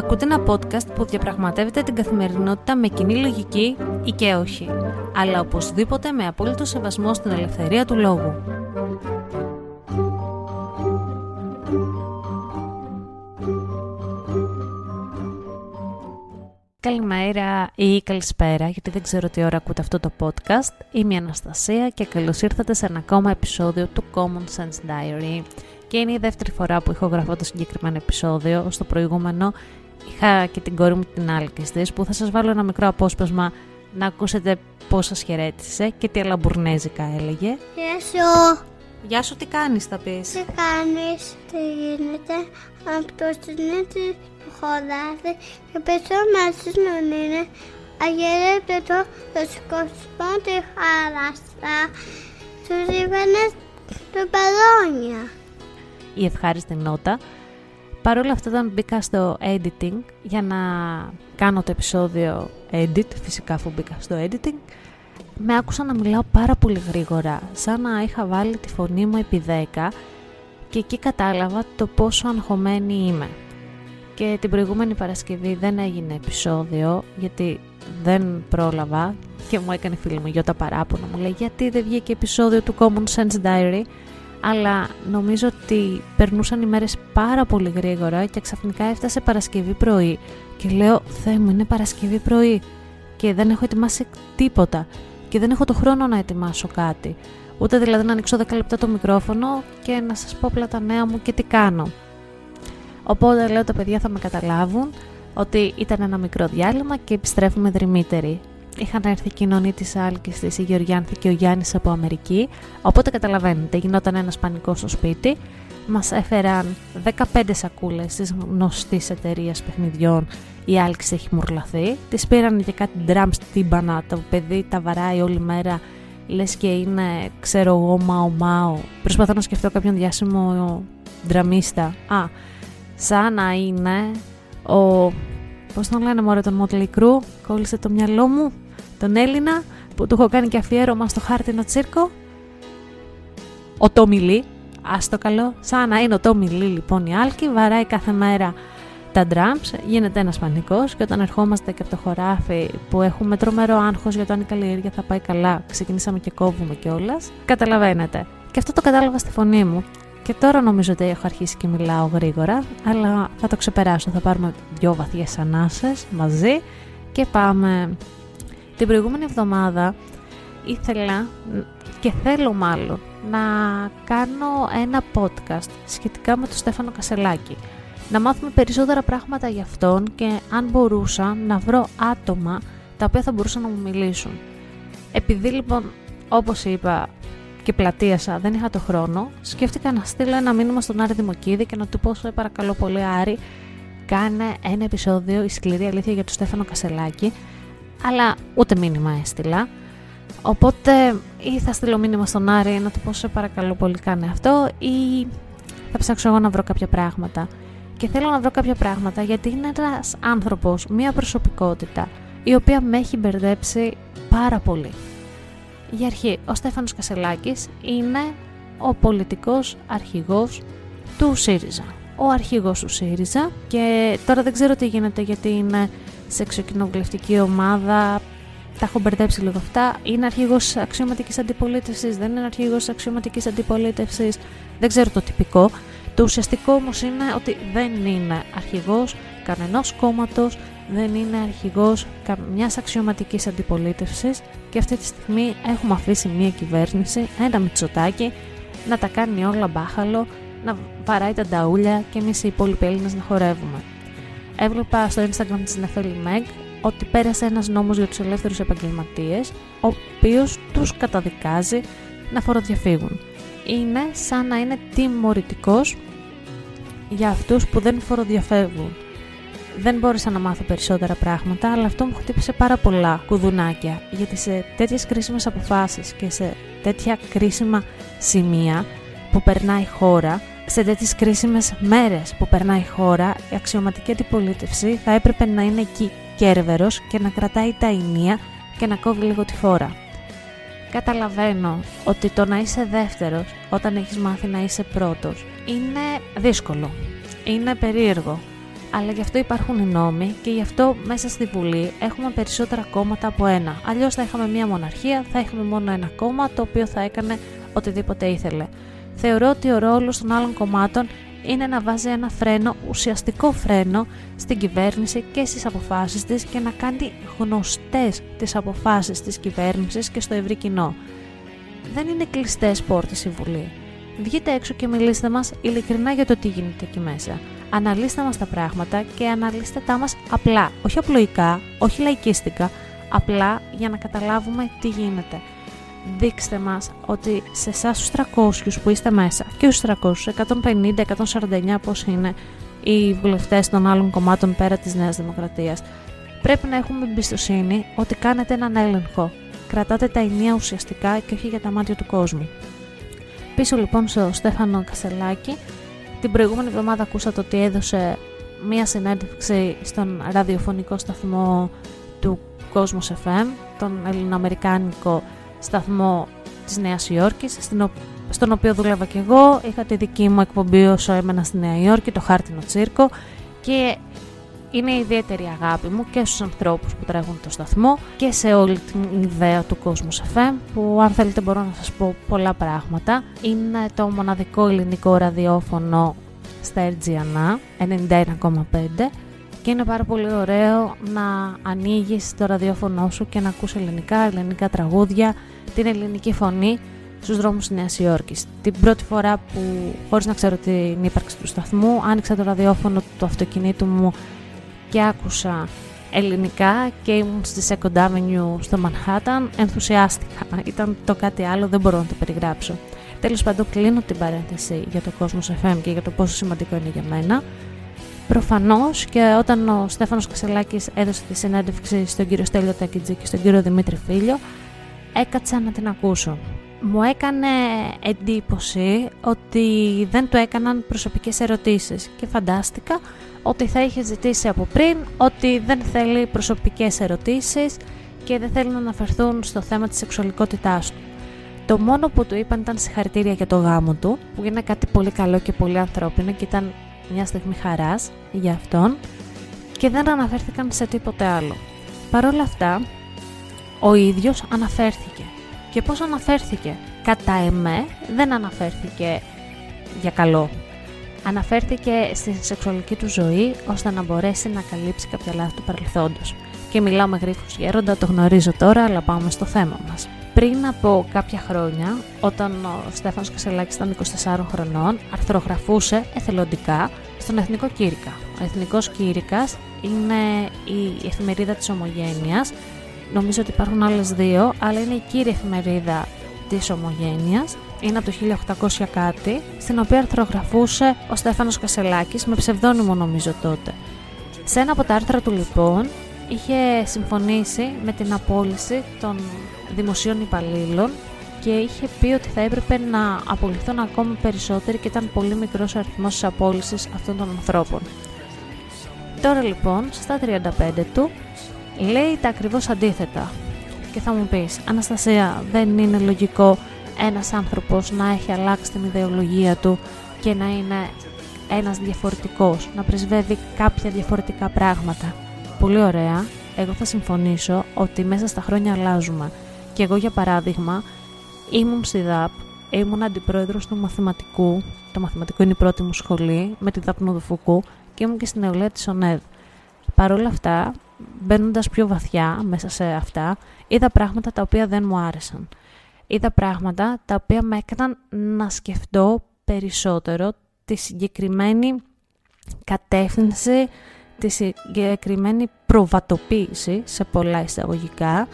Ακούτε ένα podcast που διαπραγματεύεται την καθημερινότητα με κοινή λογική ή και όχι, αλλά οπωσδήποτε με απόλυτο σεβασμό στην ελευθερία του λόγου. Καλημέρα ή καλησπέρα, γιατί δεν ξέρω τι ώρα ακούτε αυτό το podcast. Είμαι η Αναστασία και καλώς ήρθατε σε ένα ακόμα επεισόδιο του Common Sense Diary. Και είναι η δεύτερη φορά που ηχογραφώ το συγκεκριμένο επεισόδιο. Στο προηγούμενο είχα και την κόρη μου την Άλκης που θα σας βάλω ένα μικρό απόσπασμα να ακούσετε πώς σας χαιρέτησε και τι αλαμπουρνέζικα έλεγε. Γεια σου. Γεια σου, τι κάνεις θα πεις; Τι κάνεις, τι γίνεται; Από το συνήθι που χωράζει και πίσω μαζί να είναι. Αγερέπτε το, το σκοσμό τη χάραστα. Του ζήβαινε του μπαλόνια. Η ευχάριστη νότα. Παρ' όλα αυτά όταν μπήκα στο editing για να κάνω το επεισόδιο edit, φυσικά αφού μπήκα στο editing, με άκουσα να μιλάω πάρα πολύ γρήγορα, σαν να είχα βάλει τη φωνή μου επί 10 και εκεί κατάλαβα το πόσο αγχωμένη είμαι. Και την προηγούμενη Παρασκευή δεν έγινε επεισόδιο γιατί δεν πρόλαβα και μου έκανε φίλη μου Γιώτα παράπονο μου λέει γιατί δεν βγήκε επεισόδιο του Common Sense Diary; Αλλά νομίζω ότι περνούσαν οι μέρες πάρα πολύ γρήγορα και ξαφνικά έφτασε Παρασκευή πρωί και λέω Θεέ μου είναι Παρασκευή πρωί και δεν έχω ετοιμάσει τίποτα και δεν έχω το χρόνο να ετοιμάσω κάτι. Ούτε δηλαδή να ανοίξω 10 λεπτά το μικρόφωνο και να σας πω απλά τα νέα μου και τι κάνω οπότε λέω τα παιδιά θα με καταλάβουν ότι ήταν ένα μικρό διάλειμμα και επιστρέφουμε δρυμύτεροι είχαν έρθει η κοινωνή της Άλκης της, η Γεωργιάνθη και ο Γιάννης από Αμερική. Οπότε καταλαβαίνετε, γινόταν ένας πανικός στο σπίτι. Μας έφεραν 15 σακούλες της γνωστής εταιρείας παιχνιδιών. Η Άλκης έχει μουρλαθεί. Της πήραν και κάτι ντραμ τύμπανα. Το παιδί τα βαράει όλη μέρα. Λες και είναι, ξέρω εγώ, μάο μάο. Προσπαθώ να σκεφτώ κάποιον διάσημο ντραμίστα. Α, σαν να είναι ο Πώς τον λένε μωρέ τον Motley Crue, κόλλησε το μυαλό μου, τον Έλληνα που του έχω κάνει και αφιέρωμα στο χάρτινο τσίρκο. Ο Τόμι Α το καλό, σαν να είναι ο Τόμι λοιπόν η Άλκη, βαράει κάθε μέρα τα drums, γίνεται ένας πανικός. Και όταν ερχόμαστε και από το χωράφι που έχουμε τρομερό άγχος για το αν η καλλιέργεια θα πάει καλά, ξεκινήσαμε και κόβουμε κιόλας. Καταλαβαίνετε. Και αυτό το κατάλαβα στη φωνή μου και τώρα νομίζω ότι έχω αρχίσει και μιλάω γρήγορα, αλλά θα το ξεπεράσω. Θα πάρουμε δυο βαθιές ανάσες μαζί και πάμε. Την προηγούμενη εβδομάδα ήθελα και θέλω μάλλον να κάνω ένα podcast σχετικά με τον Στέφανο Κασελάκη. Να μάθουμε περισσότερα πράγματα για αυτόν και αν μπορούσα να βρω άτομα τα οποία θα μπορούσαν να μου μιλήσουν. Επειδή λοιπόν, όπως είπα, και πλατείασα, δεν είχα το χρόνο, σκέφτηκα να στείλω ένα μήνυμα στον Άρη Δημοκίδη και να του πω: Σε παρακαλώ πολύ, Άρη, κάνε ένα επεισόδιο η σκληρή αλήθεια για τον Στέφανο Κασελάκη. Αλλά ούτε μήνυμα έστειλα. Οπότε ή θα στείλω μήνυμα στον Άρη να του πω: Σε παρακαλώ πολύ, κάνε αυτό, ή θα ψάξω εγώ να βρω κάποια πράγματα. Και θέλω να βρω κάποια πράγματα γιατί είναι ένας άνθρωπος, μια προσωπικότητα, η οποία με έχει μπερδέψει πάρα πολύ. Για αρχή, ο Στέφανος Κασελάκης είναι ο πολιτικός αρχηγός του ΣΥΡΙΖΑ. Ο αρχηγός του ΣΥΡΙΖΑ και τώρα δεν ξέρω τι γίνεται γιατί είναι σε εξοκοινοβουλευτική ομάδα, τα έχω μπερδέψει λίγο αυτά. Είναι αρχηγός αξιωματικής αντιπολίτευσης, δεν είναι αρχηγός αξιωματικής αντιπολίτευσης, δεν ξέρω το τυπικό. Το ουσιαστικό όμως είναι ότι δεν είναι αρχηγός κανενός κόμματος, δεν είναι αρχηγός μια αξιωματικής αντιπολίτευσης και αυτή τη στιγμή έχουμε αφήσει μια κυβέρνηση, ένα μυτσοτάκι, να τα κάνει όλα μπάχαλο, να βαράει τα νταούλια και εμείς οι υπόλοιποι Έλληνες να χορεύουμε. Έβλεπα στο Instagram της Νεφέλη Μεγ ότι πέρασε ένας νόμος για τους ελεύθερους επαγγελματίες, ο οποίος τους καταδικάζει να φοροδιαφύγουν. Είναι σαν να είναι τιμωρητικός για αυτούς που δεν φοροδιαφεύγουν δεν μπόρεσα να μάθω περισσότερα πράγματα, αλλά αυτό μου χτύπησε πάρα πολλά κουδουνάκια. Γιατί σε τέτοιες κρίσιμες αποφάσεις και σε τέτοια κρίσιμα σημεία που περνάει η χώρα, σε τέτοιες κρίσιμες μέρες που περνάει η χώρα, η αξιωματική αντιπολίτευση θα έπρεπε να είναι εκεί κέρβερος και να κρατάει τα ενία και να κόβει λίγο τη φόρα. Καταλαβαίνω ότι το να είσαι δεύτερος όταν έχεις μάθει να είσαι πρώτος είναι δύσκολο, είναι περίεργο Αλλά γι' αυτό υπάρχουν οι νόμοι και γι' αυτό μέσα στη Βουλή έχουμε περισσότερα κόμματα από ένα. Αλλιώς θα είχαμε μία μοναρχία, θα είχαμε μόνο ένα κόμμα το οποίο θα έκανε οτιδήποτε ήθελε. Θεωρώ ότι ο ρόλος των άλλων κομμάτων είναι να βάζει ένα φρένο, ουσιαστικό φρένο, στην κυβέρνηση και στις αποφάσεις της και να κάνει γνωστές τις αποφάσεις της κυβέρνησης και στο ευρύ κοινό. Δεν είναι κλειστές πόρτες η Βουλή. Βγείτε έξω και μιλήστε μας ειλικρινά για το τι γίνεται εκεί μέσα. Αναλύστε μας τα πράγματα και αναλύστε τα μας απλά, όχι απλοϊκά, όχι λαϊκίστικα, απλά για να καταλάβουμε τι γίνεται. Δείξτε μας ότι σε εσάς τους 300 που είστε μέσα και στους 300, 150, 149 πώς είναι οι βουλευτές των άλλων κομμάτων πέρα της Νέας Δημοκρατίας πρέπει να έχουμε εμπιστοσύνη ότι κάνετε έναν έλεγχο. Κρατάτε τα ενία ουσιαστικά και όχι για τα μάτια του κόσμου. Πίσω λοιπόν στο Στέφανο Κασελάκη την προηγούμενη εβδομάδα ακούσατε ότι έδωσε μία συνέντευξη στον ραδιοφωνικό σταθμό του Κόσμος FM, τον ελληνοαμερικάνικο σταθμό της Νέας Υόρκης, στον οποίο δούλευα και εγώ. Είχα τη δική μου εκπομπή όσο έμενα στη Νέα Υόρκη, το Χάρτινο Τσίρκο και είναι ιδιαίτερη αγάπη μου και στους ανθρώπους που τρέχουν το σταθμό και σε όλη την ιδέα του κόσμου FM που αν θέλετε μπορώ να σας πω πολλά πράγματα. Είναι το μοναδικό ελληνικό ραδιόφωνο στα RGNA 91,5 και είναι πάρα πολύ ωραίο να ανοίγεις το ραδιόφωνο σου και να ακούς ελληνικά, ελληνικά τραγούδια, την ελληνική φωνή στους δρόμους της Νέας Υόρκης. Την πρώτη φορά που, χωρίς να ξέρω την ύπαρξη του σταθμού, άνοιξα το ραδιόφωνο του αυτοκινήτου μου και άκουσα ελληνικά και ήμουν στη Second Avenue στο Manhattan, ενθουσιάστηκα. Ήταν το κάτι άλλο, δεν μπορώ να το περιγράψω. Τέλος πάντων, κλείνω την παρένθεση για το Cosmos FM και για το πόσο σημαντικό είναι για μένα. Προφανώς και όταν ο Στέφανος Κασελάκης έδωσε τη συνέντευξη στον κύριο Στέλιο Τακιτζή και στον κύριο Δημήτρη Φίλιο, έκατσα να την ακούσω. Μου έκανε εντύπωση ότι δεν του έκαναν προσωπικές ερωτήσεις και φαντάστηκα ότι θα είχε ζητήσει από πριν ότι δεν θέλει προσωπικές ερωτήσεις και δεν θέλει να αναφερθούν στο θέμα της σεξουαλικότητάς του. Το μόνο που του είπαν ήταν συγχαρητήρια για το γάμο του, που είναι κάτι πολύ καλό και πολύ ανθρώπινο και ήταν μια στιγμή χαράς για αυτόν και δεν αναφέρθηκαν σε τίποτε άλλο. Παρ' όλα αυτά, ο ίδιος αναφέρθηκε. Και πώς αναφέρθηκε; Κατά εμέ δεν αναφέρθηκε για καλό. Αναφέρθηκε στη σεξουαλική του ζωή ώστε να μπορέσει να καλύψει κάποια λάθη του παρελθόντος. Και μιλάω με γρίφους γέροντα, το γνωρίζω τώρα, αλλά πάμε στο θέμα μας. Πριν από κάποια χρόνια, όταν ο Στέφανος Κασελάκης ήταν 24 χρονών, αρθρογραφούσε εθελοντικά στον Εθνικό Κήρυκα. Ο Εθνικός Κήρυκας είναι η εφημερίδα της Ομογένειας. Νομίζω ότι υπάρχουν άλλες δύο, αλλά είναι η κύρια εφημερίδα της Ομογένειας. Είναι από το 1800 κάτι, στην οποία αρθρογραφούσε ο Στέφανος Κασελάκης, με ψευδόνυμο νομίζω τότε. Σε ένα από τα άρθρα του λοιπόν, είχε συμφωνήσει με την απόλυση των δημοσίων υπαλλήλων και είχε πει ότι θα έπρεπε να απολυθούν ακόμη περισσότεροι και ήταν πολύ μικρός ο αριθμός της απόλυσης αυτών των ανθρώπων. Τώρα λοιπόν, στα 35 του, λέει τα ακριβώς αντίθετα. Και θα μου πεις, Αναστασία, δεν είναι λογικό ένας άνθρωπος να έχει αλλάξει την ιδεολογία του και να είναι ένας διαφορετικός, να πρεσβεύει κάποια διαφορετικά πράγματα. Πολύ ωραία, εγώ θα συμφωνήσω ότι μέσα στα χρόνια αλλάζουμε. Και εγώ για παράδειγμα ήμουν στη ΔΑΠ, ήμουν αντιπρόεδρος του μαθηματικού, το μαθηματικό είναι η πρώτη μου σχολή, με τη ΔΑΠ Νοδοφουκού και ήμουν και στην νεολαία της ΟΝΕΔ. Παρ' όλα αυτά, μπαίνοντας πιο βαθιά μέσα σε αυτά, είδα πράγματα τα οποία δεν μου άρεσαν. Είδα πράγματα τα οποία με έκαναν να σκεφτώ περισσότερο τη συγκεκριμένη κατεύθυνση, τη συγκεκριμένη προβατοποίηση σε πολλά εισαγωγικά,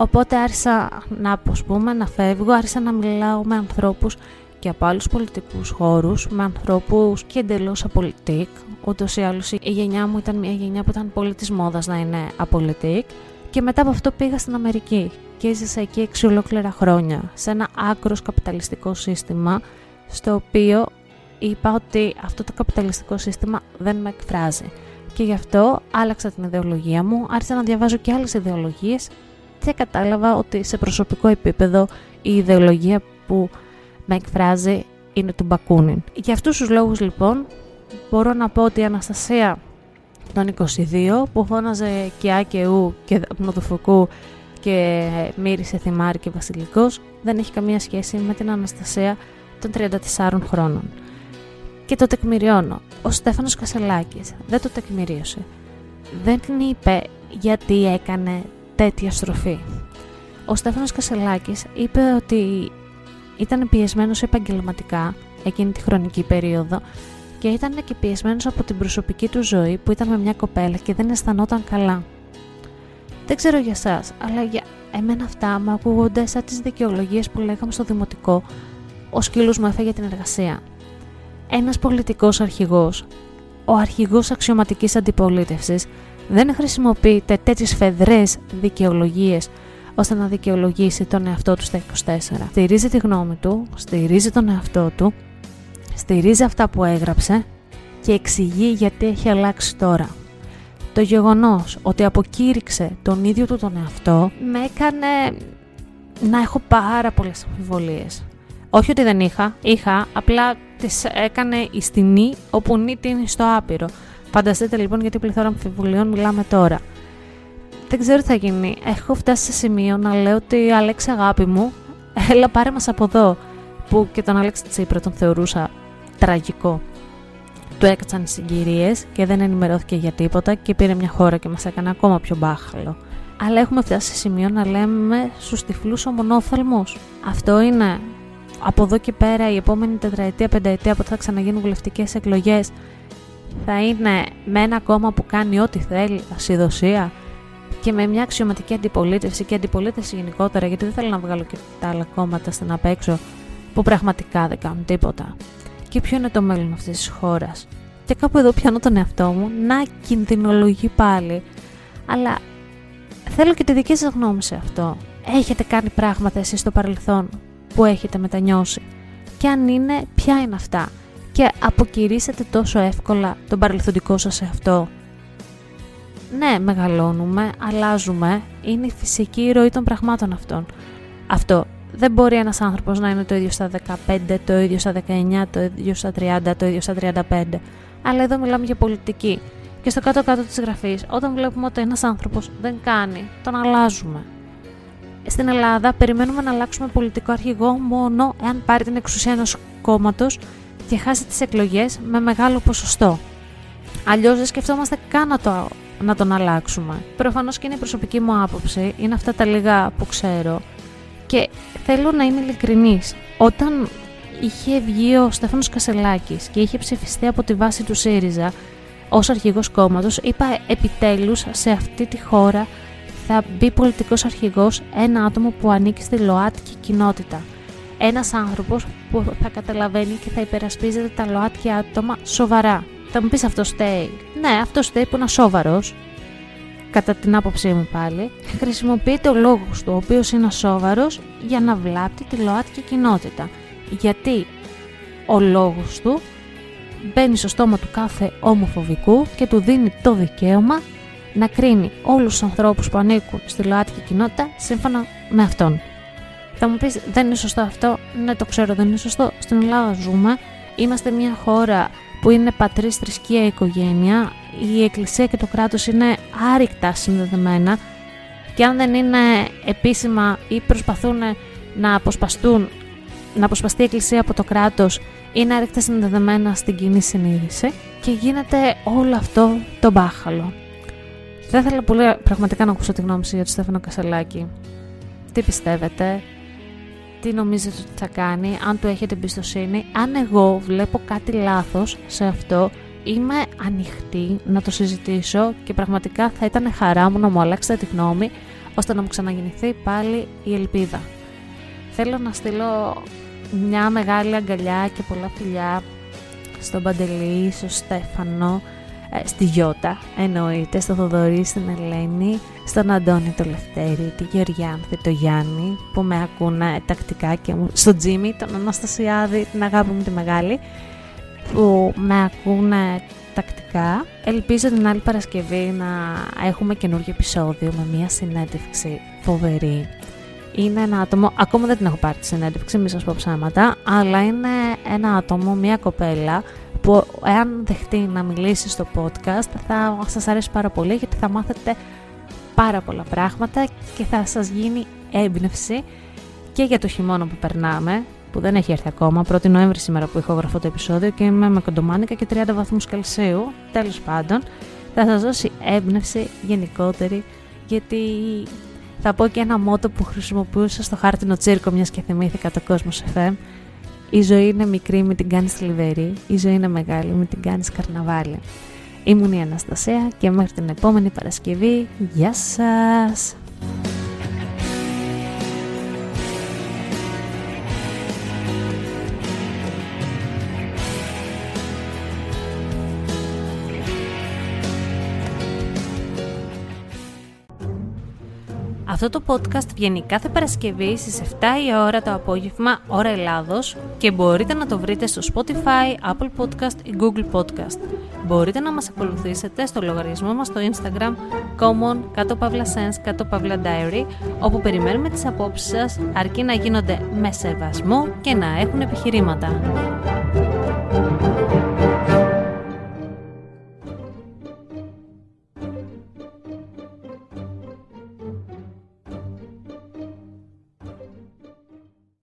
Οπότε άρχισα να αποσπούμε, να φεύγω, άρχισα να μιλάω με ανθρώπους και από άλλους πολιτικούς χώρους, με ανθρώπους και εντελώς απολυτικ. Ούτως ή άλλως η γενιά μου ήταν μια γενιά που ήταν πολύ της μόδας να είναι απολυτικ. Και μετά από αυτό πήγα στην Αμερική και έζησα εκεί έξι ολόκληρα χρόνια, σε ένα άκρος καπιταλιστικό σύστημα, στο οποίο είπα ότι αυτό το καπιταλιστικό σύστημα δεν με εκφράζει. Και γι' αυτό άλλαξα την ιδεολογία μου, άρχισα να διαβάζω και άλλες ιδεολογίες και κατάλαβα ότι σε προσωπικό επίπεδο η ιδεολογία που με εκφράζει είναι του Μπακούνιν. Για αυτούς τους λόγους λοιπόν μπορώ να πω ότι η Αναστασία τον 22 που φώναζε και και ου και φουκού και μύρισε θυμάρι και βασιλικός δεν έχει καμία σχέση με την Αναστασία των 34 χρόνων. Και το τεκμηριώνω. Ο Στέφανος Κασελάκης δεν το τεκμηρίωσε. Δεν είπε γιατί έκανε τέτοια στροφή. Ο Στέφανος Κασελάκης είπε ότι ήταν πιεσμένος επαγγελματικά εκείνη τη χρονική περίοδο και ήταν και πιεσμένος από την προσωπική του ζωή που ήταν με μια κοπέλα και δεν αισθανόταν καλά. Δεν ξέρω για σας, αλλά για εμένα αυτά μου ακούγονται σαν τις δικαιολογίες που λέγαμε στο δημοτικό «Ο σκύλος μου έφεγε την εργασία». Ένας πολιτικός αρχηγός, ο αρχηγός αξιωματικής αντιπολίτευσης, δεν χρησιμοποιείται τέτοιες φεδρές δικαιολογίες ώστε να δικαιολογήσει τον εαυτό του στα 24. Στηρίζει τη γνώμη του, στηρίζει τον εαυτό του, στηρίζει αυτά που έγραψε και εξηγεί γιατί έχει αλλάξει τώρα. Το γεγονός ότι αποκήρυξε τον ίδιο του τον εαυτό με έκανε να έχω πάρα πολλές αμφιβολίες. Όχι ότι δεν είχα, είχα, απλά τις έκανε η στινή όπου νύτη είναι στο άπειρο. Φανταστείτε λοιπόν γιατί πληθώρα αμφιβολιών μιλάμε τώρα. Δεν ξέρω τι θα γίνει. Έχω φτάσει σε σημείο να λέω ότι Αλέξη αγάπη μου, έλα πάρε μας από εδώ. Που και τον Αλέξη Τσίπρα τον θεωρούσα τραγικό. Του έκατσαν οι συγκυρίες και δεν ενημερώθηκε για τίποτα και πήρε μια χώρα και μας έκανε ακόμα πιο μπάχαλο. Αλλά έχουμε φτάσει σε σημείο να λέμε στους τυφλούς ομονόφθαλμου. Αυτό είναι από εδώ και πέρα η επόμενη τετραετία, πενταετία που θα ξαναγίνουν βουλευτικές εκλογές θα είναι με ένα κόμμα που κάνει ό,τι θέλει, ασυδοσία και με μια αξιωματική αντιπολίτευση και αντιπολίτευση γενικότερα, γιατί δεν θέλω να βγάλω και τα άλλα κόμματα στην απ' έξω που πραγματικά δεν κάνουν τίποτα και ποιο είναι το μέλλον αυτής της χώρας. Και κάπου εδώ πιάνω τον εαυτό μου να κινδυνολογεί πάλι. Αλλά θέλω και τη δική σας γνώμη σε αυτό. Έχετε κάνει πράγματα εσείς στο παρελθόν που έχετε μετανιώσει; Και αν είναι, ποια είναι αυτά; Και αποκηρύσετε τόσο εύκολα τον παρελθοντικό σας αυτό. Ναι, μεγαλώνουμε, αλλάζουμε, είναι η φυσική ροή των πραγμάτων αυτών. Αυτό δεν μπορεί ένας άνθρωπος να είναι το ίδιο στα 15, το ίδιο στα 19, το ίδιο στα 30, το ίδιο στα 35. Αλλά εδώ μιλάμε για πολιτική. Και στο κάτω-κάτω της γραφής, όταν βλέπουμε ότι ένας άνθρωπος δεν κάνει, τον αλλάζουμε. Στην Ελλάδα, περιμένουμε να αλλάξουμε πολιτικό αρχηγό μόνο εάν πάρει την εξουσία ενός κόμματος και χάσει τις εκλογές με μεγάλο ποσοστό. Αλλιώς δεν σκεφτόμαστε καν να, το, να τον αλλάξουμε. Προφανώς και είναι η προσωπική μου άποψη, είναι αυτά τα λίγα που ξέρω και θέλω να είμαι ειλικρινής. Όταν είχε βγει ο Στέφανος Κασελάκης και είχε ψηφιστεί από τη βάση του ΣΥΡΙΖΑ ως αρχηγός κόμματος, είπα επιτέλους σε αυτή τη χώρα θα μπει πολιτικός αρχηγός ένα άτομο που ανήκει στη ΛΟΑΤΚΙ κοινότητα. Ένας άνθρωπος που θα καταλαβαίνει και θα υπερασπίζεται τα ΛΟΑΤΚΙ άτομα σοβαρά. Θα μου πεις αυτό στέει. Ναι, αυτό στέει που είναι σοβαρός κατά την άποψή μου πάλι, χρησιμοποιείται ο λόγος του, ο οποίος είναι σόβαρος, για να βλάπτει τη ΛΟΑΤΚΙ κοινότητα. Γιατί ο λόγος του μπαίνει στο στόμα του κάθε ομοφοβικού και του δίνει το δικαίωμα να κρίνει όλους τους ανθρώπους που ανήκουν στη ΛΟΑΤΚΙ κοινότητα σύμφωνα με αυτόν. Θα μου πεις δεν είναι σωστό αυτό, ναι το ξέρω δεν είναι σωστό, στην Ελλάδα ζούμε, είμαστε μια χώρα που είναι πατρίς, θρησκεία, οικογένεια, η Εκκλησία και το κράτος είναι άρρηκτα συνδεδεμένα και αν δεν είναι επίσημα ή προσπαθούν να αποσπαστούν, να αποσπαστεί η Εκκλησία από το κράτος είναι άρρηκτα συνδεδεμένα στην κοινή συνείδηση και γίνεται όλο αυτό το μπάχαλο. Θα ήθελα πολύ πραγματικά να ακούσω τη γνώμη σου για τον Στέφανο Κασελάκη. Τι πιστεύετε, τι νομίζετε ότι θα κάνει, αν του έχετε εμπιστοσύνη; Αν εγώ βλέπω κάτι λάθος σε αυτό, είμαι ανοιχτή να το συζητήσω και πραγματικά θα ήταν χαρά μου να μου αλλάξετε τη γνώμη, ώστε να μου ξαναγεννηθεί πάλι η ελπίδα. Θέλω να στείλω μια μεγάλη αγκαλιά και πολλά φιλιά στον Παντελή, στο Στέφανο, ε, στη Γιώτα εννοείται, στο Θοδωρή, στην Ελένη, στον Αντώνη το Λευτέρη, τη Γεωργιάνθη, το Γιάννη που με ακούνε τακτικά και μου, στον Τζίμι, τον Αναστασιάδη, την αγάπη μου τη μεγάλη που με ακούνε τακτικά. Ελπίζω την άλλη Παρασκευή να έχουμε καινούργιο επεισόδιο με μια συνέντευξη φοβερή είναι ένα άτομο, ακόμα δεν την έχω πάρει τη συνέντευξη, μη σας πω ψέματα, αλλά είναι ένα άτομο, μια κοπέλα, που εάν δεχτεί να μιλήσει στο podcast θα σας αρέσει πάρα πολύ γιατί θα μάθετε πάρα πολλά πράγματα και θα σας γίνει έμπνευση και για το χειμώνα που περνάμε, που δεν έχει έρθει ακόμα, 1η Νοέμβρη σήμερα που ηχογραφώ το επεισόδιο και είμαι με κοντομάνικα και 30 βαθμούς Κελσίου, τέλος πάντων, θα σας δώσει έμπνευση γενικότερη γιατί θα πω και ένα μότο που χρησιμοποιούσα στο χάρτινο τσίρκο μιας και θυμήθηκα το Κόσμος FM. Η ζωή είναι μικρή, μην την κάνεις θλιβερή. Η ζωή είναι μεγάλη, μην την κάνεις καρναβάλι. Ήμουν η Αναστασία και μέχρι την επόμενη Παρασκευή, γεια σας! Αυτό το podcast βγαίνει κάθε Παρασκευή στις 7 η ώρα το απόγευμα, ώρα Ελλάδος και μπορείτε να το βρείτε στο Spotify, Apple Podcast ή Google Podcast. Μπορείτε να μας ακολουθήσετε στο λογαριασμό μας στο Instagram common κάτω παύλα sense κάτω παύλα diary όπου περιμένουμε τις απόψεις σας αρκεί να γίνονται με σεβασμό και να έχουν επιχειρήματα.